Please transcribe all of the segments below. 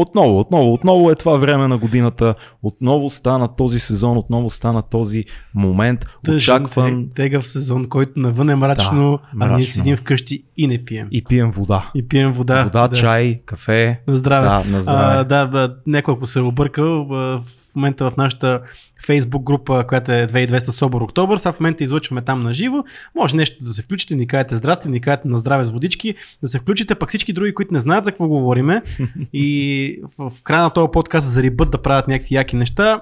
Отново, отново, отново е това време на годината. Отново стана този сезон, отново стана този момент. Очакван. Тегав сезон, който навън е мрачно, да, мрачно. а ние седим вкъщи и не пием. И пием вода. И пием вода. Вода, да. чай, кафе. На здраве. Да, на здраве. А, да, няколко се е объркал. В момента в нашата Facebook група, която е 2200 Собор Октобър. Сега в момента излъчваме там на живо. Може нещо да се включите, ни кажете здрасти, ни кажете на здраве с водички, да се включите, пък всички други, които не знаят за какво говориме и в, в края на този подкаст за рибът да правят някакви яки неща,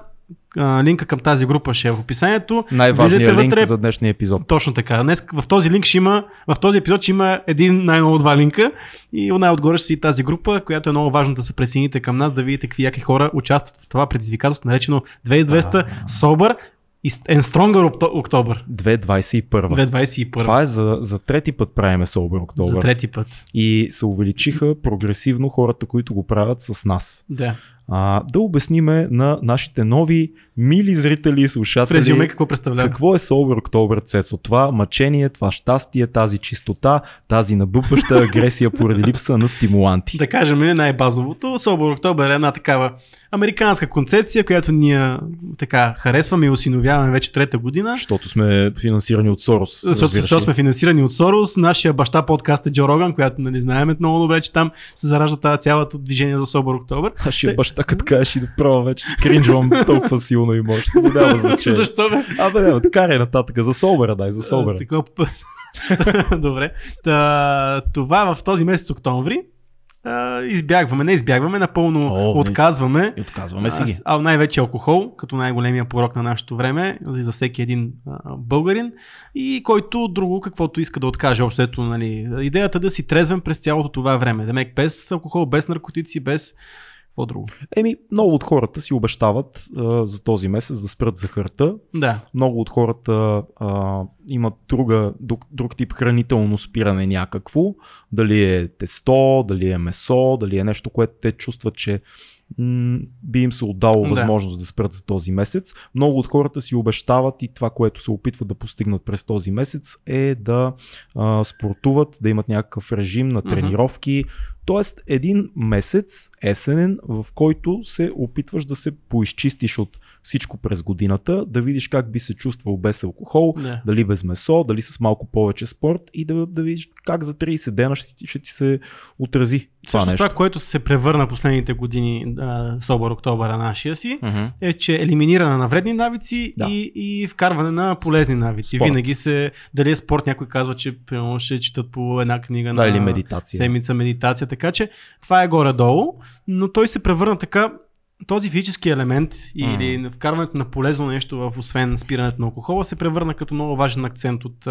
линка към тази група ще е в описанието. Най-важният линк вътре... за днешния епизод. Точно така. Днес в този линк ще има, в този епизод ще има един най-много два линка и най-отгоре ще си тази група, която е много важно да се присъедините към нас, да видите какви яки хора участват в това предизвикателство, наречено 2200 Собър and Stronger October. 2021. 2021. Това е за, за трети път правиме Sober October. За трети път. И се увеличиха прогресивно хората, които го правят с нас. Да а, да обясниме на нашите нови мили зрители и слушатели. В резюме какво представлява? Какво е Sober October Цецо? Това мъчение, това щастие, тази чистота, тази набъпваща агресия поради липса на стимуланти. Да кажем най-базовото. Sober October е една такава американска концепция, която ние така харесваме и осиновяваме вече трета година. Защото сме финансирани от Сорос. Защото, сме финансирани от Сорос. Нашия баща подкаст е Джо Роган, която нали, знаем много добре, че там се заражда тази цялата движение за Sober October. Нашия Те... баща, като кажеш и да пробва вече, кринжвам толкова силно и може. Не дава значение. Защо бе? Абе, не, е нататък. За Собера, дай, за Собера. Добре. Та, това в този месец октомври избягваме, не избягваме, напълно О, отказваме. И отказваме си ги. А, най-вече алкохол, като най-големия порок на нашето време, за всеки един а, българин. И който друго, каквото иска да откаже. Общото, нали, идеята да си трезвен през цялото това време. Демек без алкохол, без наркотици, без какво друго? Еми, много от хората си обещават а, за този месец да спрат захарта. Да. Много от хората а, имат друга, друг, друг тип хранително спиране някакво. Дали е тесто, дали е месо, дали е нещо, което те чувстват, че би им се отдало да. възможност да спрат за този месец. Много от хората си обещават и това, което се опитват да постигнат през този месец е да а, спортуват, да имат някакъв режим на тренировки, uh-huh. Тоест един месец есенен, в който се опитваш да се поизчистиш от всичко през годината, да видиш как би се чувствал без алкохол, не. дали без месо, дали с малко повече спорт и да, да видиш как за 30 дена ще, ще ти се отрази. Това, нещо. това, което се превърна последните години Собър Октобъра нашия си, uh-huh. е, че елиминиране на вредни навици да. и, и вкарване на полезни навици. Спорт. Винаги се, дали е спорт, някой казва, че примерно ще четат по една книга да, на или медитация. седмица медитация, така че това е горе-долу, но той се превърна така този физически елемент mm. или вкарването на полезно нещо в освен спирането на алкохола се превърна като много важен акцент от,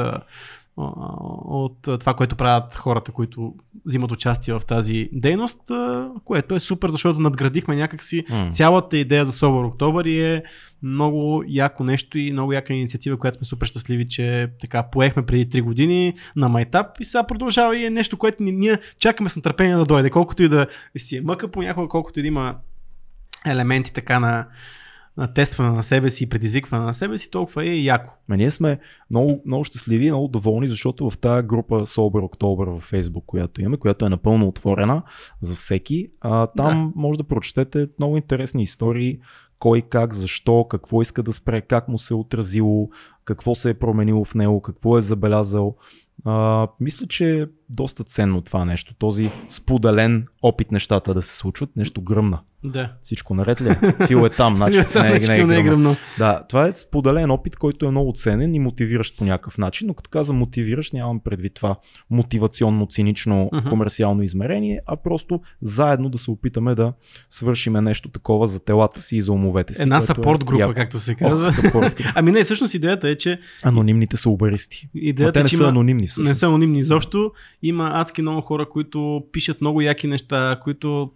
от това, което правят хората, които взимат участие в тази дейност, което е супер, защото надградихме някакси mm. цялата идея за Собор Октобър и е много яко нещо и много яка инициатива, която сме супер щастливи, че така поехме преди 3 години на Майтап и сега продължава и е нещо, което ние чакаме с нетърпение да дойде, колкото и да си е мъка понякога, колкото и да има елементи така на тестване на себе си и предизвикване на себе си, толкова е яко. Ме ние сме много, много щастливи, много доволни, защото в тази група Sober October в Facebook, която имаме, която е напълно отворена за всеки, а, там да. може да прочетете много интересни истории, кой, как, защо, какво иска да спре, как му се е отразило, какво се е променило в него, какво е забелязал. А, мисля, че доста ценно това нещо. Този споделен опит нещата да се случват, нещо гръмна. Да. Всичко наред ли? Е? Фил е там, значи не, е, не, е, не е гръмно. Да, това е споделен опит, който е много ценен и мотивиращ по някакъв начин, но като казвам мотивиращ, нямам предвид това мотивационно, цинично, uh-huh. комерциално измерение, а просто заедно да се опитаме да свършиме нещо такова за телата си и за умовете си. Една сапорт група, яко. както се казва. О, ами не, всъщност идеята е, че... Анонимните са убаристи. Идеята, те не са има... анонимни всъщност. Не са анонимни изобщо. Има адски много хора, които пишат много яки неща, които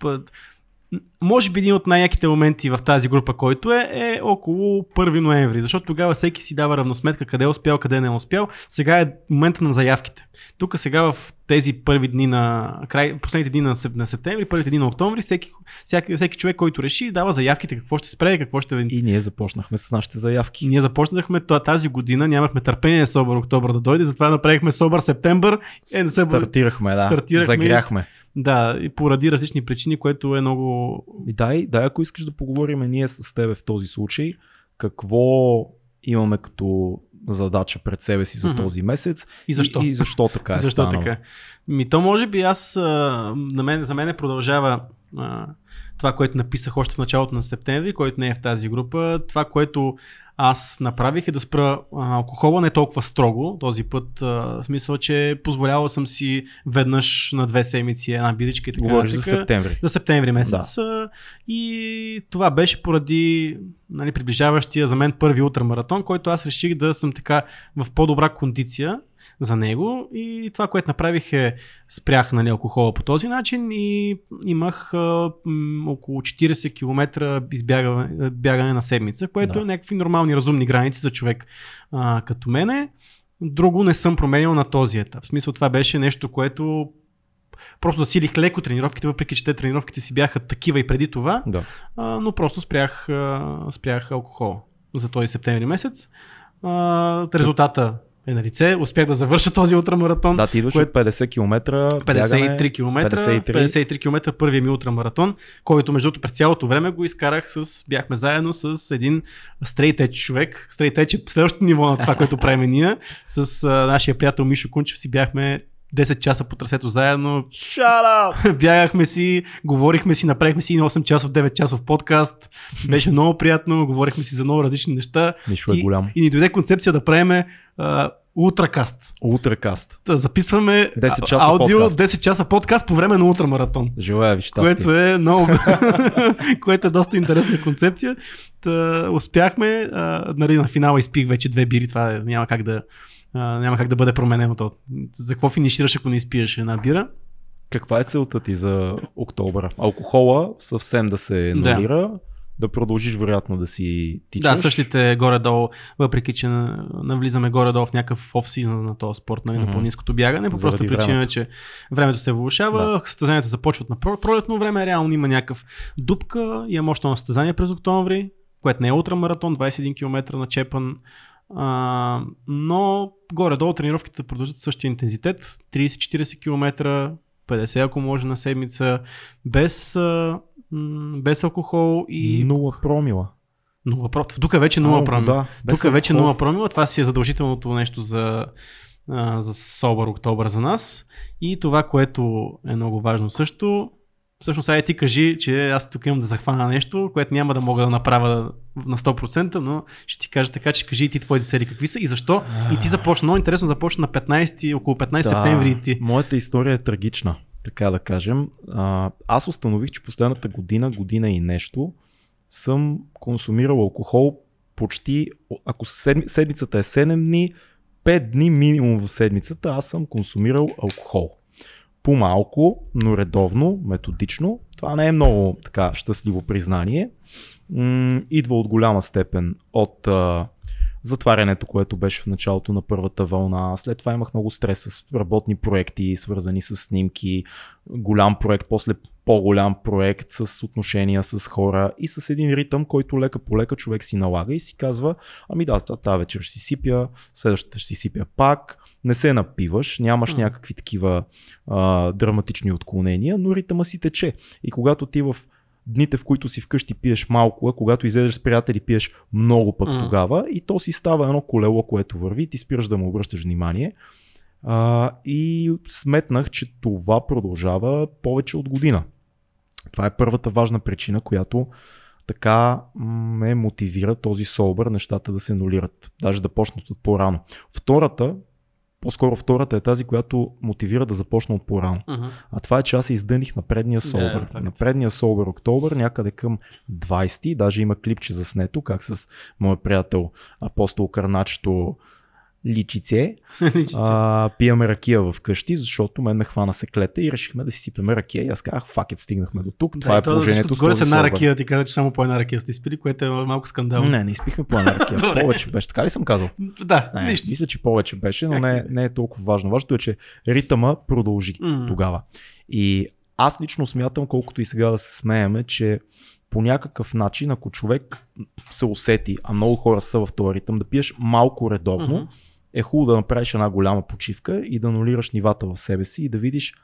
може би един от най-яките моменти в тази група, който е, е около 1 ноември, защото тогава всеки си дава равносметка къде е успял, къде не е успял. Сега е момента на заявките. Тук сега в тези първи дни на край, последните дни на, на септември, първите дни на октомври, всеки, всеки, всеки човек, който реши, дава заявките, какво ще спре, какво ще... И ние започнахме с нашите заявки. Ние започнахме тази година, нямахме търпение Собър Октобър да дойде, затова направихме Собър Септембър. Е, не се... Стартирахме, да. Стартирахме. Загряхме. Да, и поради различни причини, което е много... И дай, дай, ако искаш да поговорим ние с тебе в този случай, какво имаме като задача пред себе си за Мгм. този месец И защо? И, и защо така е Защо станало. така? Ми то може би аз, на мен, за мен продължава а, това, което написах още в началото на септември, който не е в тази група. Това, което аз направих е да спра а, алкохола не толкова строго този път. А, в смисъл, че позволявал съм си веднъж на две седмици една биричка и така Говориш за септември. За септември месец. Да. И това беше поради нали, приближаващия за мен първи ултрамаратон, който аз реших да съм така в по-добра кондиция за него. И това, което направих е спрях нали, алкохола по този начин и имах а, м, около 40 км избягане, бягане на седмица, което Да. е някакви нормални, разумни граници за човек а, като мене. Друго не съм променял на този етап. В смисъл това беше нещо, което просто засилих леко тренировките, въпреки че те тренировките си бяха такива и преди това, Да. а, но просто спрях, а, спрях алкохол за този септември месец. А, резултата е на лице. Успях да завърша този ултрамаратон. да, ти идваш Кое- от 50 км. 53 км, 53. 53 км първия ми ултрамаратон, който между другото през цялото време го изкарах с, бяхме заедно с един edge човек. Edge е следващото ниво на това, което правим ние. С а, нашия приятел Мишо Кунчев си бяхме 10 часа по трасето заедно. Shut up! Бягахме си, говорихме си, направихме си един 8 часов, 9 часов подкаст. Беше много приятно, говорихме си за много различни неща. Нищо е и, голям. и ни дойде концепция да правиме а, ултракаст. Ултракаст. Да записваме 10 часа аудио подкаст. 10 часа подкаст по време на ултрамаратон. Желая ви щастие. Което е много. което е доста интересна концепция. Та, успяхме. А, нали, на финала изпих вече две бири. Това няма как да. А, няма как да бъде променено то. За какво финишираш, ако не изпиеш една бира? Каква е целта ти за октомври? Алкохола съвсем да се Да. нулира, да продължиш вероятно да си тичаш. Да, същите горе-долу, въпреки че на- навлизаме горе-долу в някакъв оф-сизън на този спорт, нали, на Мгм. по-низкото бягане, по Заради проста причина, времето. че времето се влушава, Да. състезанията започват на про- пролетно време, реално има някакъв дупка, имам още едно състезание през октомври, което не е ултрамаратон, 21 км на Чепан, а, но горе-долу тренировките продължат същия интензитет, 30-40 км, 50 ако може на седмица, без, а, без алкохол и Нула промила. Нула про... Тук вече нула промила. Тук вече нула промила. Това си е задължителното нещо за, а, за Собър Октобър за нас. И това, което е много важно също, всъщност ай ти кажи, че аз тук имам да захвана нещо, което няма да мога да направя на 100%, но ще ти кажа така, че кажи и ти твоите цели какви са и защо. И ти започна, много интересно започна на 15, около 15 септември и ти. Моята история е трагична, така да кажем. А, аз установих, че последната година, година и нещо, съм консумирал алкохол почти, ако седми, седмицата е 7 дни, 5 дни минимум в седмицата, аз съм консумирал алкохол. По-малко, но редовно, методично. Това не е много така щастливо признание. М- идва от голяма степен от а, затварянето, което беше в началото на първата вълна. След това имах много стрес с работни проекти, свързани с снимки, голям проект, после по-голям проект с отношения с хора и с един ритъм, който лека по лека човек си налага и си казва, ами да, тази вечер ще си сипя, следващата ще си сипя пак, не се напиваш, нямаш М. някакви такива а, драматични отклонения, но ритъма си тече. И когато ти в дните, в които си вкъщи пиеш малко, а когато излезеш с приятели пиеш много пък М. тогава и то си става едно колело, което върви, ти спираш да му обръщаш внимание. А, и сметнах, че това продължава повече от година. Това е първата важна причина, която така ме мотивира този солбър нещата да се нулират, даже да почнат от по-рано. Втората, по-скоро втората е тази, която мотивира да започна от по-рано. Мгм. А това е, че аз се издъних на предния Солбър. факт. на предния Солбър Октобър, някъде към 20, даже има клипче заснето, как с моят приятел Апостол Карначето личице, а, пиеме ракия в къщи, защото мен ме хвана секлета и решихме да си сипеме ракия. И аз казах, факет, стигнахме до тук. Това Да, е и то, положението Горе с този една ракия ти каза, че само по една ракия сте изпили, което е малко скандално. Не, не изпихме по една ракия. Повече беше. Така ли съм казал? Да, Не, нищо. мисля, че повече беше, но не, не е толкова важно. Важното е, че ритъма продължи М. тогава. И аз лично смятам, колкото и сега да се смееме, че по някакъв начин, ако човек се усети, а много хора са в този ритъм, да пиеш малко редовно, Мгм. Е хубаво да направиш една голяма почивка и да анулираш нивата в себе си и да видиш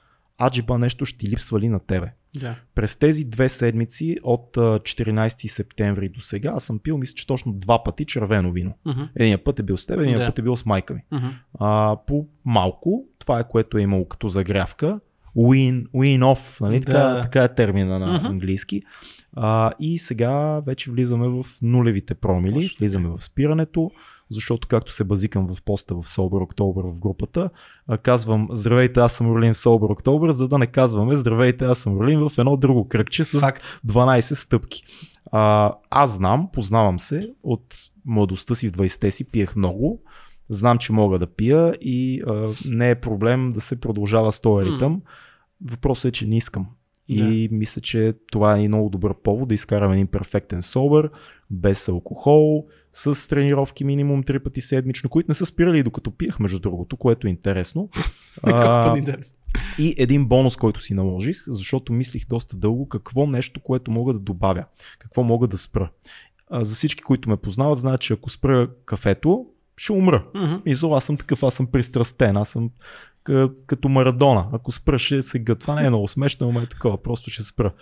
аджиба нещо ще ти липсва ли на тебе. Да. През тези две седмици от а, 14 септември до сега аз съм пил, мисля, че точно два пъти червено вино. Мгм. Единия път е бил с теб, единия Да. път е бил с майка ми. Мгм. А, по малко, това е което е имало като загрявка. Win, win off, нали? Така, Да. така е термина на Мгм. английски. А, и сега вече влизаме в нулевите промили, влизаме в спирането, защото както се базикам в поста в Sober October в групата, казвам здравейте, аз съм Ролин в Sober October, за да не казваме здравейте, аз съм Ролин в едно друго кръгче с Факт. 12 стъпки. А, аз знам, познавам се от младостта си в 20-те си, пиех много. Знам, че мога да пия и а, не е проблем да се продължава с този ритъм. Въпросът е, че не искам. И мисля, че това е много добър повод да изкарам един перфектен собър, без алкохол, с тренировки минимум 3 пъти седмично, които не са спирали и докато пиех, между другото, което е интересно. А, и един бонус, който си наложих, защото мислих доста дълго какво нещо, което мога да добавя, какво мога да спра. А, за всички, които ме познават, знаят, че ако спра кафето, ще умра. Мисъл, аз съм такъв, аз съм пристрастен, аз съм като Марадона. Ако спра, ще се гъ. Това не е много смешно, но е такова, просто ще спра.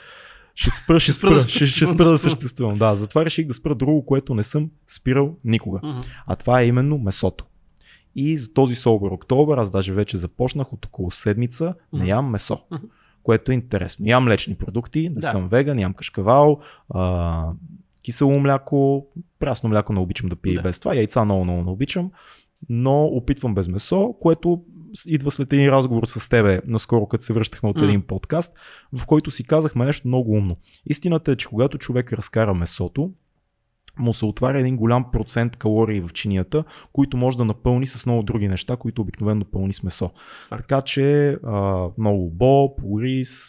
Ще спра, ще спра, ще, ще спра да съществувам. Да, затова реших да спра друго, което не съм спирал никога. А това е именно месото. И за този Sober Октобър, аз даже вече започнах от около седмица, не Мгм. ям месо. Което е интересно. Ям млечни продукти, не Да. съм веган, ям кашкавал, а, кисело мляко, прясно мляко не обичам да пия Да. без това, яйца много, много не обичам, но опитвам без месо, което идва след един разговор с тебе, наскоро като се връщахме от един подкаст, в който си казахме нещо много умно. Истината е, че когато човек разкара месото, му се отваря един голям процент калории в чинията, които може да напълни с много други неща, които обикновено пълни с месо. Факт. Така че а, много боб,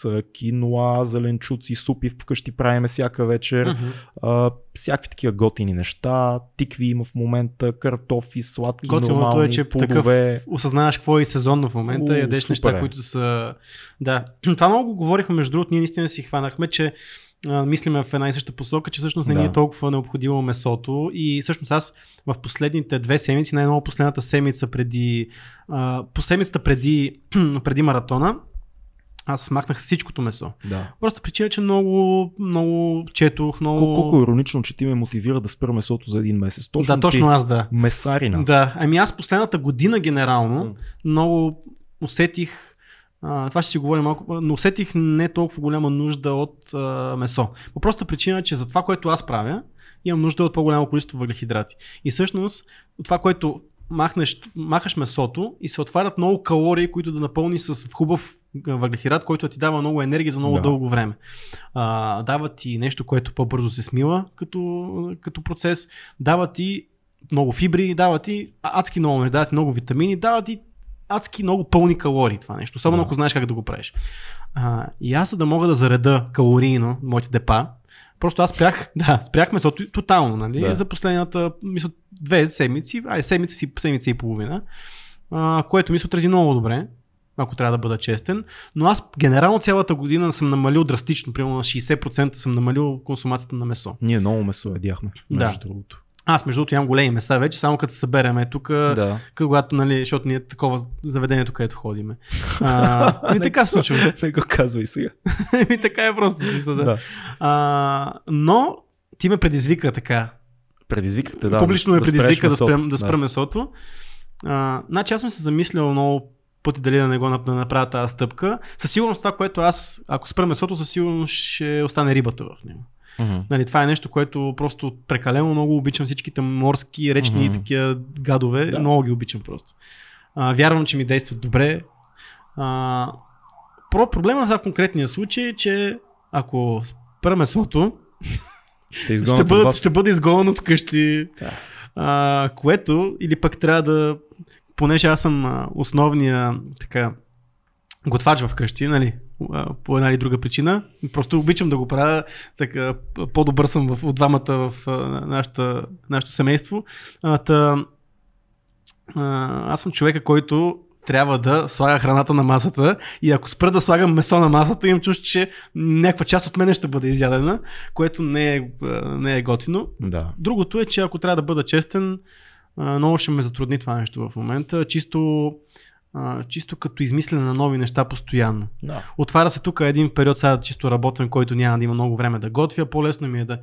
а, киноа, зеленчуци, супи вкъщи правиме всяка вечер, Мгм. а, всякакви такива готини неща, тикви има в момента, картофи, сладки, Готиното нормални, е, че плодове. осъзнаваш какво е и сезонно в момента, У, ядеш неща, е. които са... Да, това много го говорихме, между другото, ние наистина си хванахме, че а, мислиме в една и съща посока, че всъщност не ни Да. е толкова необходимо месото и всъщност аз в последните две седмици, най-много последната седмица преди, а, по седмицата преди, преди маратона, аз смахнах всичкото месо. Да. Просто причина, че много, много четох, много... Колко, колко иронично, че ти ме мотивира да спра месото за един месец. Точно да, точно аз да. месарина. Да, ами аз последната година генерално М. много усетих, а, това ще си говорим малко, но усетих не толкова голяма нужда от а, месо. По проста причина, че за това, което аз правя, имам нужда от по-голямо количество въглехидрати. И всъщност това, което махнеш, махаш месото и се отварят много калории, които да напълни с хубав въглехидрат, който ти дава много енергия за много Да. дълго време. А, дава ти нещо, което по-бързо се смила като, като процес, дава ти много фибри, дава ти адски много неща, дава ти много витамини, дава ти адски много пълни калории това нещо, особено Да. ако знаеш как да го правиш. А, и аз за да мога да зареда калорийно моите депа, просто аз спрях, да, спрях месото тотално, нали, Да. за последната, мисля, две седмици, ай, седмица, си, седмица и половина, а, което ми се отрази много добре, ако трябва да бъда честен, но аз генерално цялата година съм намалил драстично, примерно на 60% съм намалил консумацията на месо. Ние много месо ядяхме, Да. между другото. Аз между другото имам големи меса вече, само като се събереме тук, Да. когато, нали, защото ние е такова заведението, където ходиме. А, и така се случва. Не го казвай сега. и така е просто смисъл, да. Да. А, но ти ме предизвика така. Предизвикате, да. Публично ме да предизвика да, спрем, да спра месото. А, значи аз съм се замислял много пъти дали да не го да направя тази стъпка. Със сигурност това, което аз, ако спра месото, със сигурност ще остане рибата в него. Мгм. Нали, това е нещо, което просто прекалено много обичам всичките морски, речни и Мгм. такива гадове. Да. Много ги обичам просто. А, вярвам, че ми действат добре. А, про- проблема сега в конкретния случай е, че ако спра месото, Ще ще, от бъде, вас. ще бъде изгонен от къщи. Да. А, което, или пък трябва да, понеже аз съм основния така, готвач в къщи, нали, по една или друга причина, просто обичам да го правя, така, по-добър съм в, от двамата в нашата, нашето семейство. А, та, а, аз съм човека, който трябва да слага храната на масата и ако спра да слагам месо на масата, имам чувство, че някаква част от мене ще бъде изядена, което не е, не е готино. Да. Другото е, че ако трябва да бъда честен, много ще ме затрудни това нещо в момента. Чисто а, чисто като измислене на нови неща постоянно. Да. Отваря се тук един период сега чисто работен, който няма да има много време да готвя. По-лесно ми е да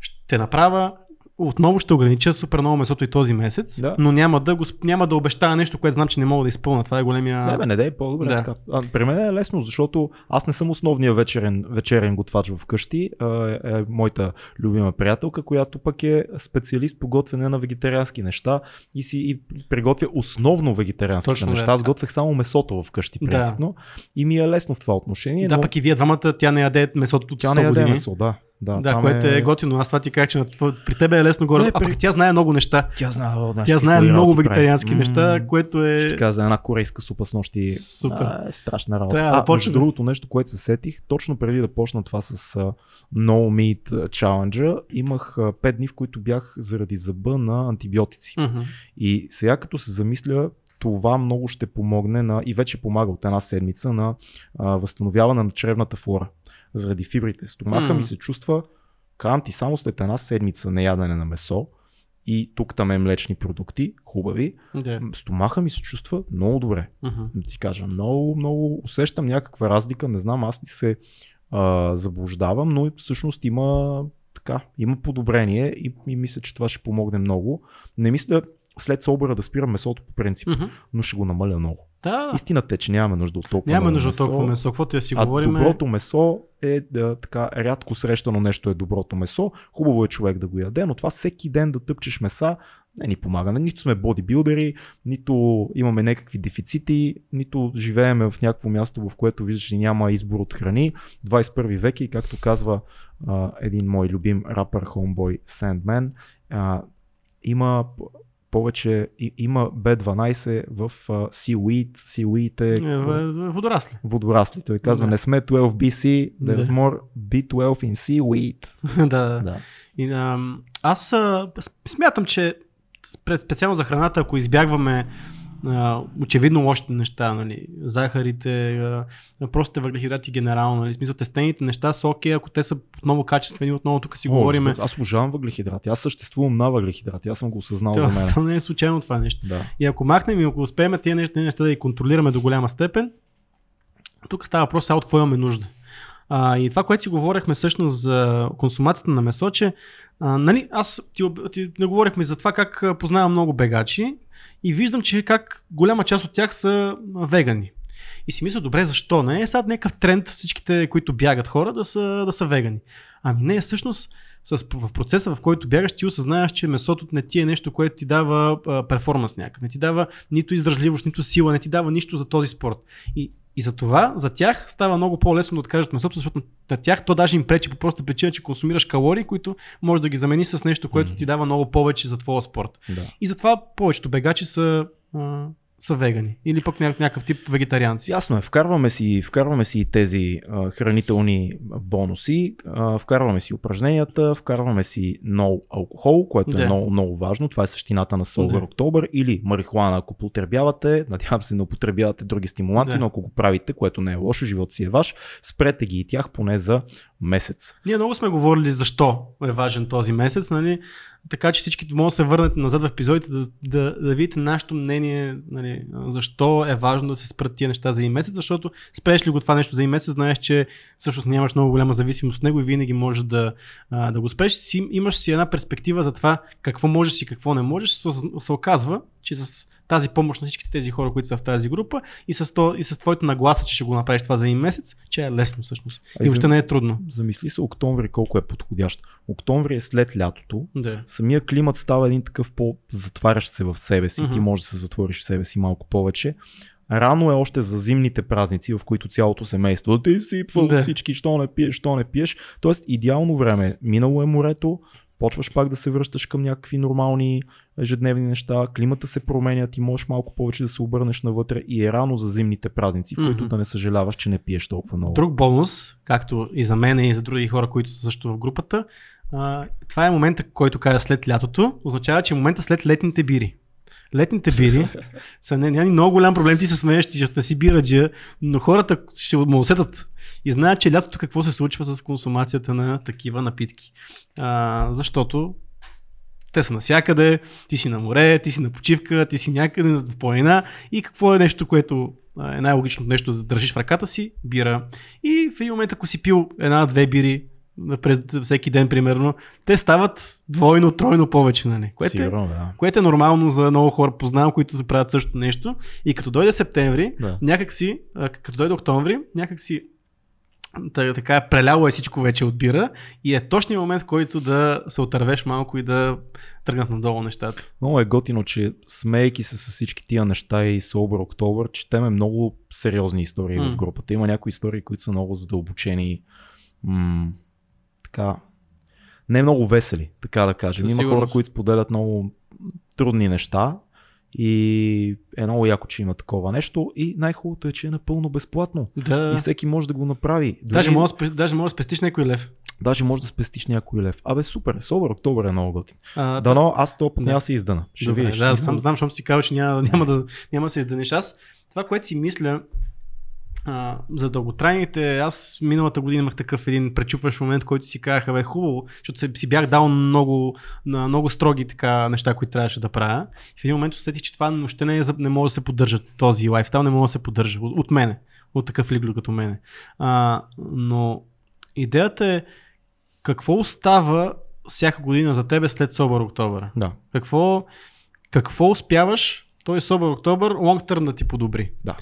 ще направя отново ще огранича супер много месото и този месец, Да. но няма да, го, няма да обещая нещо, което знам, че не мога да изпълня. Това е големия... Не, бе, не, да е по-добре. Да. Така. А, при мен е лесно, защото аз не съм основният вечерен, вечерен готвач вкъщи. А, е, е моята любима приятелка, която пък е специалист по готвене на вегетариански неща и си и приготвя основно вегетарианските Точно, неща. да. Аз готвех само месото вкъщи, Да. принципно. И ми е лесно в това отношение. да, но пък и вие двамата, тя не яде месото от 100 тя не яде години. месо, да. Да, Да, там което е... готино. Аз това ти кажа, че при тебе е лесно горе. Не, а при- пък тя знае много неща. Тя знае, о, знаеш, Тя знае много прави. вегетариански М, неща, което е... Ще ти кажа една корейска супа с нощи. Супер. А, е страшна работа. Трябва да а, между почнем. другото нещо, което се сетих, точно преди да почна това с uh, No Meat Challenge, имах 5 дни, в които бях заради зъба на антибиотици. Мгм. И сега като се замисля, това много ще помогне на, и вече помага от една седмица на а, възстановяване на чревната флора. Заради фибрите. Стомаха М. ми се чувства, казвам ти, само след една седмица неядене на месо и тук там е млечни продукти, хубави, Да. стомаха ми се чувства много добре. Мгм. Да ти кажа, много, много усещам някаква разлика, не знам, аз ли се а, заблуждавам, но всъщност има така, има подобрение и, и мисля, че това ще помогне много. Не мисля след собора да спирам месото по принцип, Мгм. но ще го намаля много. Да, Истината е, че нямаме нужда от толкова нямаме нужда от толкова месо. Каквото я си а говорим. доброто месо е да, така рядко срещано нещо е доброто месо. Хубаво е човек да го яде, но това всеки ден да тъпчеш меса не ни помага. Нито сме бодибилдери, нито имаме някакви дефицити, нито живееме в някакво място, в което виждаш, че няма избор от храни. 21 век е и както казва а, един мой любим рапър, homeboy Sandman, а, има повече, и, има B12 в а, seaweed, seaweed е, Е, в- в- Водорасли. водорасли. Той казва, Да. не сме 12 BC, there's Да. more B12 in seaweed. да. Да. И, а, аз а, смятам, че специално за храната, ако избягваме а, очевидно лошите неща, нали, захарите, а, простите въглехидрати генерално, нали, смисъл тестените неща са окей, ако те са отново качествени, отново тук си О, говорим. Аз обожавам въглехидрати. Аз съществувам на въглехидрати. Аз съм го осъзнал за мен. Това не е случайно това нещо. Да. И ако махнем и ако успеем тези неща, неща да ги контролираме до голяма степен, тук става въпрос сега от какво имаме нужда. А, и това, което си говорихме всъщност за консумацията на месо, че а, нали, аз ти, ти не говорихме за това как познавам много бегачи и виждам, че как голяма част от тях са вегани. И си мисля, добре, защо? Не е сега някакъв тренд всичките, които бягат хора, да са, да са вегани. Ами не, всъщност с, в процеса, в който бягаш, ти осъзнаеш, че месото не ти е нещо, което ти дава перформанс някакъв. Не ти дава нито издръжливост, нито сила, не ти дава нищо за този спорт. И, и за това, за тях става много по-лесно да откажат месото, защото на тях то даже им пречи по проста причина, че консумираш калории, които може да ги замени с нещо, което ти дава много повече за твоя спорт. да. И затова повечето бегачи са, а, са вегани. Или пък ня- някакъв тип вегетарианци. Ясно е, вкарваме си, вкарваме си тези а, хранителни бонуси, а, вкарваме си упражненията, вкарваме си no алкохол, което Да. е много, много важно. Това е същината на Sober Да. October или марихуана, ако потребявате. Надявам се, не употребявате други стимуланти, Да. но ако го правите, което не е лошо, живот си е ваш, спрете ги и тях поне за месец. Ние много сме говорили защо е важен този месец, нали? Така че всички могат да се върнете назад в епизодите да, да, да видите нашето мнение, нали, защо е важно да се спрат тия неща за един месец, защото спреш ли го това нещо за един месец, знаеш, че всъщност нямаш много голяма зависимост от него и винаги можеш да, да го спреш. Си, имаш си една перспектива за това какво можеш и какво не можеш. Се, се оказва, че с тази помощ на всичките тези хора, които са в тази група и с, то, и с твоето нагласа, че ще го направиш това за един месец, че е лесно всъщност. А И въобще за- не е трудно. Замисли се октомври колко е подходящ. Октомври е след лятото. Да. Самия климат става един такъв по-затварящ се в себе си. Мгм. Ти можеш да се затвориш в себе си малко повече. Рано е още за зимните празници, в които цялото семейство ти сипва Да. всички, що не пиеш, що не пиеш. Тоест идеално време. Минало е морето, почваш пак да се връщаш към някакви нормални ежедневни неща, климата се променя, ти можеш малко повече да се обърнеш навътре и е рано за зимните празници, в които Мгм. да не съжаляваш, че не пиеш толкова много. Друг бонус, както и за мен и за други хора, които са също в групата, а, това е момента, който кажа след лятото, означава, че е момента след летните бири. Летните бири са не, няма много голям проблем, ти се смееш, ти не си бираджия, но хората ще му усетат и знаят, че лятото какво се случва с консумацията на такива напитки. А, защото те са навсякъде, ти си на море, ти си на почивка, ти си някъде в планина и какво е нещо, което е най-логичното нещо да държиш в ръката си, бира. И в един момент, ако си пил една-две бири през всеки ден, примерно, те стават двойно, тройно повече, нали? Което, Сигурно, е, да. което е нормално за много хора, познавам, които правят същото нещо. И като дойде септември, Да. някак си, а, като дойде октомври, някак си та- така е преляло е всичко вече от бира и е точният момент, в който да се отървеш малко и да тръгнат надолу нещата. Много е готино, че смейки се с всички тия неща и Sober October, четеме много сериозни истории М. в групата. Има някои истории, които са много задълбочени. М- така, не много весели, така да кажем. Има хора, които споделят много трудни неща и е много яко, че има такова нещо и най-хубавото е, че е напълно безплатно. Да. И всеки може да го направи. Даже може, да даже може да спестиш някой лев. даже може да спестиш някой лев. Абе, супер, Sober October е много готин. Дано аз този път Да. няма да се издана. Ще Добре, видиш. да, съм, знам, защото си казал, че няма, няма, да, няма да се издадеш. Аз това, което си мисля а, за дълготрайните, аз миналата година имах такъв един пречупващ момент, който си казаха, бе, хубаво, защото си бях дал много, на много строги така неща, които трябваше да правя. И в един момент усетих, че това въобще не, е, не може да се поддържа, този лайфстайл не може да се поддържа от, от мене, от такъв лигло като мене. А, но идеята е какво остава всяка година за тебе след Собър Октобър? Да. Какво, какво успяваш той Собър Октобър лонг да ти подобри? Да.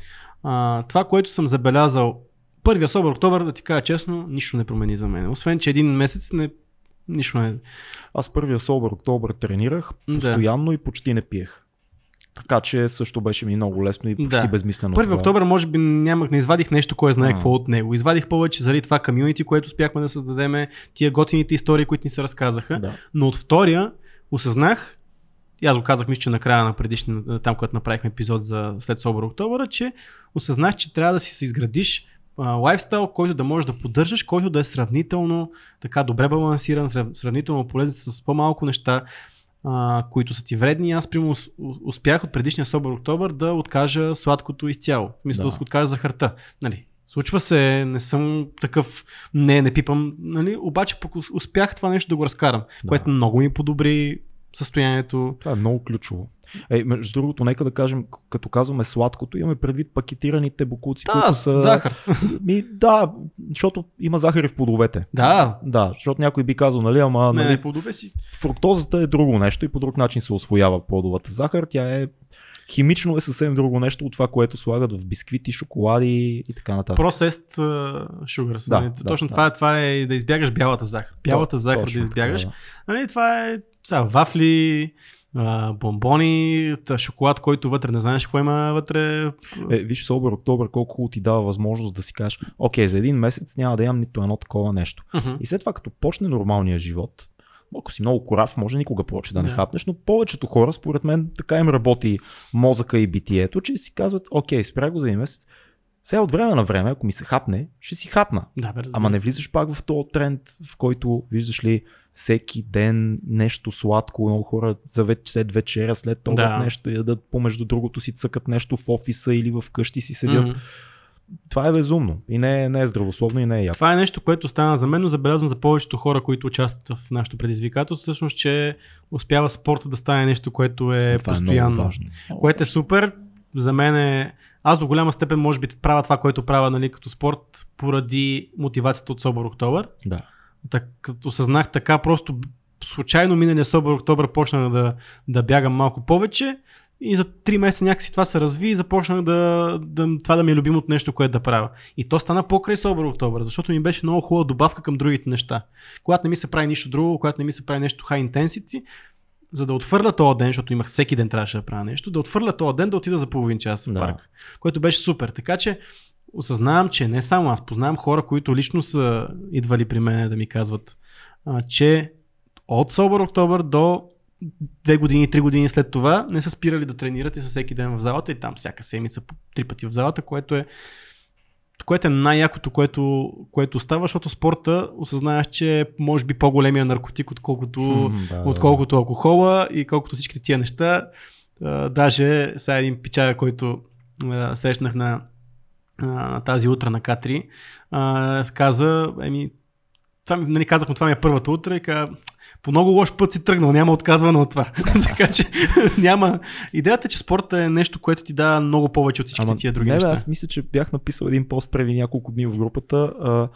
А, това, което съм забелязал, първия Собър Октобър, да ти кажа честно, нищо не промени за мен. Освен, че един месец не, нищо не... Аз първия Sober Октобър тренирах Да. постоянно и почти не пиех. Така че също беше ми много лесно и почти Да. безмислено. Първи това. октобър, може би нямах, не извадих нещо, кой знае А. какво от него. Извадих повече заради това комюнити, което успяхме да създадеме, тия готините истории, които ни се разказаха. Да. Но от втория осъзнах, и аз го казах, мисля, че накрая на предишния, там, когато направихме епизод за след Собър Октобъра, че осъзнах, че трябва да си се изградиш лайфстайл, който да можеш да поддържаш, който да е сравнително така добре балансиран, срав- сравнително полезен с по-малко неща, а, които са ти вредни. Аз, примерно, ус- успях от предишния Собър Октобър да откажа сладкото изцяло. Мисля да, Да. откажа захарта. Нали, Случва се, не съм такъв, не, не пипам, нали? обаче пък ус- успях това нещо да го разкарам, Да. което много ми подобри състоянието. Това е много ключово. Е, между другото, нека да кажем, като казваме сладкото, имаме предвид пакетираните бокуци, Да, които са... захар. Ми, да, защото има захар и в плодовете. Да, Да, защото някой би казал, нали, ама не, нали, плодове си. фруктозата е друго нещо и по друг начин се освоява плодовата захар. Тя е химично е съвсем друго нещо от това, което слагат в бисквити, шоколади и така нататък. Processed sugars. Да, нали? да, Точно да. това, е, това е да избягаш бялата захар. Бялата захар Точно да избягаш. Така, Нали, това е сега, вафли, а, бомбони, шоколад, който вътре не знаеш какво има вътре. Е, виж, Собър Октобър колко хубаво ти дава възможност да си кажеш, окей, за един месец няма да ям нито едно такова нещо. Мгм. И след това, като почне нормалния живот, ако си много корав, може никога повече да не Да. хапнеш, но повечето хора, според мен, така им работи мозъка и битието, че си казват, окей, спря го за един месец, сега от време на време, ако ми се хапне, ще си хапна. Да, бе, Ама не влизаш пак в този тренд, в който виждаш ли всеки ден нещо сладко, много хора за веч- след вечеря, след това Да. нещо ядат, помежду другото си цъкат нещо в офиса или в къщи си седят. Мгм. Това е безумно и не е, не е здравословно и не е яко. Това е нещо, което стана за мен, но забелязвам за повечето хора, които участват в нашото предизвикателство, всъщност, че успява спорта да стане нещо, което е Това е постоянно. много важно. което е супер. За мен е... Аз до голяма степен може би правя това, което правя нали, като спорт, поради мотивацията от Собър Октобър. Да. Так, като осъзнах така, просто случайно миналия Собър Октобър почнах да, да бягам малко повече и за 3 месеца някакси това се разви и започнах да, да, това да ми е любимото нещо, което да правя. И то стана покрай Собър Октобър, защото ми беше много хубава добавка към другите неща. Когато не ми се прави нищо друго, когато не ми се прави нещо high intensity, за да отвърля този ден, защото имах всеки ден трябваше да правя нещо, да отвърля този ден да отида за половин час в Да. парк, което беше супер. Така че осъзнавам, че не само аз, познавам хора, които лично са идвали при мен да ми казват, а, че от Собър Октобър до две години, три години след това не са спирали да тренират и са всеки ден в залата и там всяка седмица по три пъти в залата, което е което е най-якото, което, което става, защото спорта осъзнаваш, че е може би по-големия наркотик, отколкото, Хм, да, отколкото алкохола и колкото всичките тия неща. А, даже сега един пичага, който а, срещнах на, а, на тази утра на К3, а, каза, еми, това, нали, казах му, това ми е първата утре и каза, по много лош път си тръгнал, няма отказване от това. така че няма. Идеята е, че спорта е нещо, което ти дава много повече от всички тия други не, неща. Аз мисля, че бях написал един пост преди няколко дни в групата. А,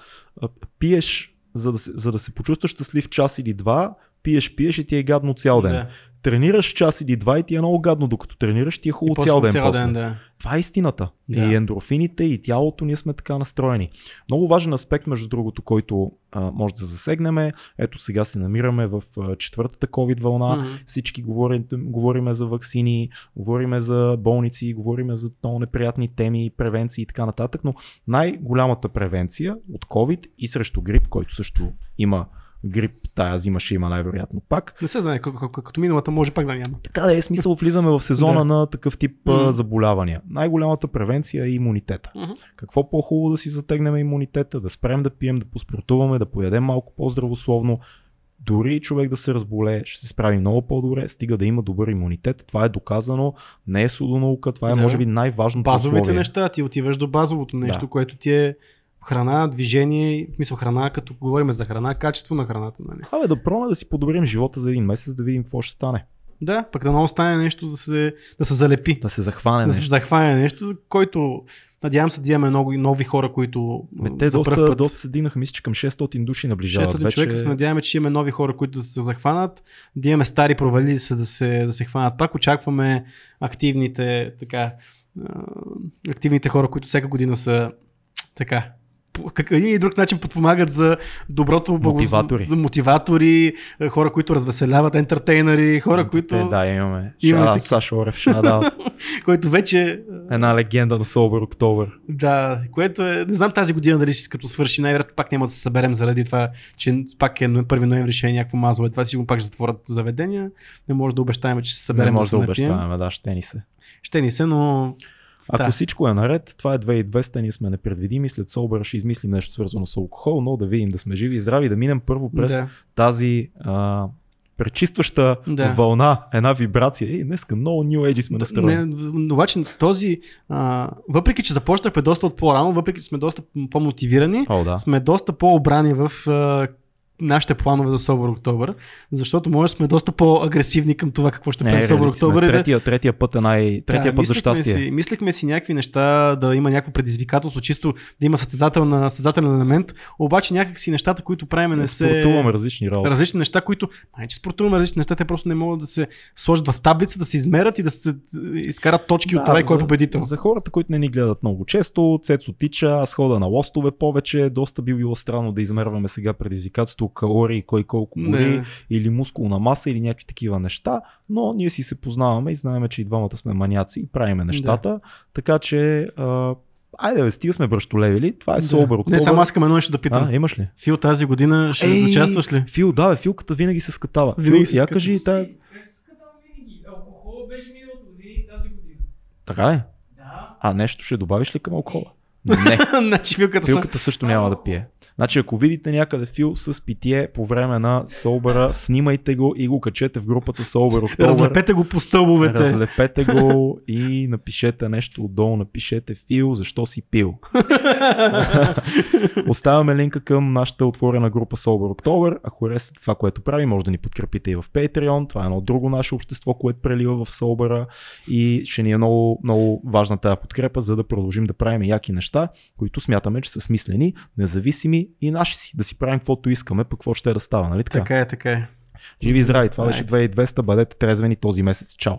а, пиеш, за да, се, за да се почувстваш щастлив час или два, пиеш, пиеш и ти е гадно цял ден. Да. Тренираш час или два и ти е много гадно, докато тренираш ти е хубаво цял ден. цял после. ден, да. Това е истината. Да. И ендорфините, и тялото, ние сме така настроени. Много важен аспект, между другото, който а, може да засегнем. Ето сега се намираме в а, четвъртата COVID вълна. Мгм. Всички говорим, говориме за вакцини, говориме за болници, говориме за много неприятни теми, превенции и така нататък, но най-голямата превенция от COVID и срещу грип, който също има грип, тая зима ще има най-вероятно пак. Не се знае, като миналата може пак да няма. Така да е смисъл, влизаме в сезона Да. на такъв тип Мгм. заболявания. Най-голямата превенция е имунитета. Мгм. Какво по-хубаво да си затегнем имунитета, да спрем да пием, да поспортуваме, да поядем малко по-здравословно. Дори човек да се разболее, ще се справи много по-добре, стига да има добър имунитет. Това е доказано, не е судонаука, това е Да. може би най-важното Базовите условие. неща, ти отиваш до базовото нещо, Да. което ти е храна, движение, в смисъл храна, като говорим за храна, качество на храната. Нали? Абе, да пробваме да си подобрим живота за един месец, да видим какво ще стане. Да, пък да много стане нещо да се, да се залепи. Да се захване да се нещо. захване нещо, който надявам се да имаме много нови хора, които Бе, те за доста, път, доста се дигнаха, мисля, че към 600 души наближават 600 вече. човека се надяваме, че имаме нови хора, които да се захванат, да имаме стари провали се да се, да се хванат. Пак очакваме активните, така, активните хора, които всяка година са така как- един и друг начин подпомагат за доброто благо- Мотиватори. За мотиватори, е, хора, които развеселяват, ентертейнери, хора, Те, които, да, имаме. Имаме. Саша Орев, шада, които вече една легенда на Sober October. Да, което е, не знам тази година дали си като свърши, най-вероятно пак няма да се съберем заради това, че пак е 1 ноември ще е някакво мазове, това сигурно пак затворят заведения, не може да обещаем, че се съберем не може да, да, обещаваме, да, ще ни се. Ще ни се, но Ако Да. всичко е наред, това е 2200, ние сме непредвидими, след Sober ще измислим нещо свързано с алкохол, но да видим да сме живи и здрави, да минем първо през да. тази а, пречистваща Да. вълна, една вибрация. Ей, днеска много New Age сме настроени. Обаче този, а, въпреки че започнахме доста от по-рано, въпреки че сме доста по-мотивирани, О, да. сме доста по-обрани в а, нашите планове за Собор Октобър, защото може сме доста по-агресивни към това какво ще правим Собор. Октобър. да- третия, третия път е най... Третия път за щастие. Си, мислихме си някакви неща, да има някакво предизвикателство, чисто да има състезателна, състезателен елемент, обаче някакси нещата, които правим не се... Спортуваме различни работи. Различни неща, които, май, че спортуваме различни неща, те просто не могат да се сложат в таблица, да се измерят и да се изкарат точки от това и кой е победител. За хората, които не ни гледат много често, Цецо тича, аз хода на лостове повече, доста би било странно да измерваме сега предизвикателство, калории, кой колко гори, Не. или мускулна маса, или някакви такива неща, но ние си се познаваме и знаем, че и двамата сме маняци и правиме нещата, така че а, айде бе, стига сме бръщолевили, това е Да. Собър Не, само аз искам едно нещо да питам. А, имаш ли? Фил тази година ще Ей! участваш ли? Фил, да, бе, Филката винаги се скатава. Винаги Фил, се я скатава. кажи, та... Как ще скатам винаги? Алкохол беше миналата година и тази година. така ли? Да. А нещо ще добавиш ли към алкохола? Не. значи Филката. Филката също няма да пие. Значи ако видите някъде Фил с питие по време на Солбъра, снимайте го и го качете в групата Солбър Октобър. Разлепете го по стълбовете. Разлепете го и напишете нещо отдолу. Напишете Фил, защо си пил. Оставяме линка към нашата отворена група Sober October. Ако харесате това, което прави, може да ни подкрепите и в Patreon. Това е едно друго наше общество, което прелива в Sober и ще ни е много, много важна тази подкрепа, за да продължим да правим яки неща, които смятаме, че са смислени, независими и наши си. Да си правим каквото искаме, пък какво ще е да става, нали така? така е, така е. Живи и здрави, това беше Айде. 2200, бъдете трезвени този месец. Чао!